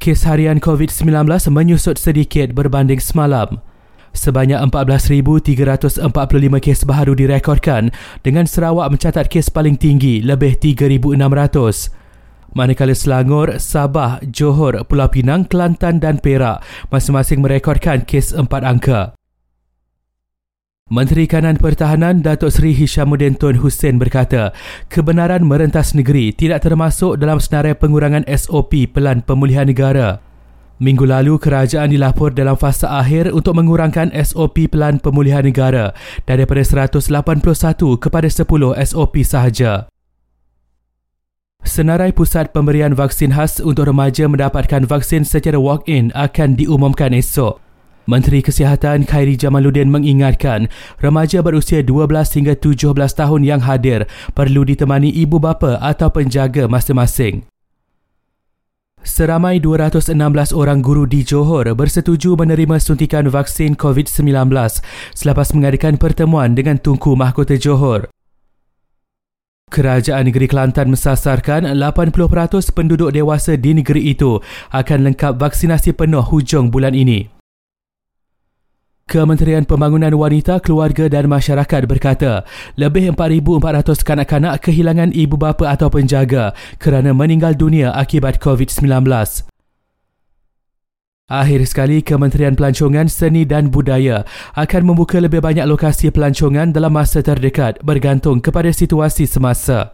Kes harian COVID-19 menyusut sedikit berbanding semalam. Sebanyak 14,345 kes baru direkodkan dengan Sarawak mencatat kes paling tinggi lebih 3,600. Manakala Selangor, Sabah, Johor, Pulau Pinang, Kelantan dan Perak masing-masing merekodkan kes empat angka. Menteri Kanan Pertahanan Datuk Seri Hishamuddin Tun Hussein berkata, kebenaran merentas negeri tidak termasuk dalam senarai pengurangan SOP Pelan Pemulihan Negara. Minggu lalu, kerajaan dilapor dalam fasa akhir untuk mengurangkan SOP Pelan Pemulihan Negara daripada 181 kepada 10 SOP sahaja. Senarai pusat pemberian vaksin khas untuk remaja mendapatkan vaksin secara walk-in akan diumumkan esok. Menteri Kesihatan Khairi Jamaluddin mengingatkan remaja berusia 12 hingga 17 tahun yang hadir perlu ditemani ibu bapa atau penjaga masing-masing. Seramai 216 orang guru di Johor bersetuju menerima suntikan vaksin COVID-19 selepas mengadakan pertemuan dengan Tunku Mahkota Johor. Kerajaan Negeri Kelantan mensasarkan 80% penduduk dewasa di negeri itu akan lengkap vaksinasi penuh hujung bulan ini. Kementerian Pembangunan Wanita, Keluarga dan Masyarakat berkata, lebih 4,400 kanak-kanak kehilangan ibu bapa atau penjaga kerana meninggal dunia akibat COVID-19. Akhir sekali, Kementerian Pelancongan Seni dan Budaya akan membuka lebih banyak lokasi pelancongan dalam masa terdekat bergantung kepada situasi semasa.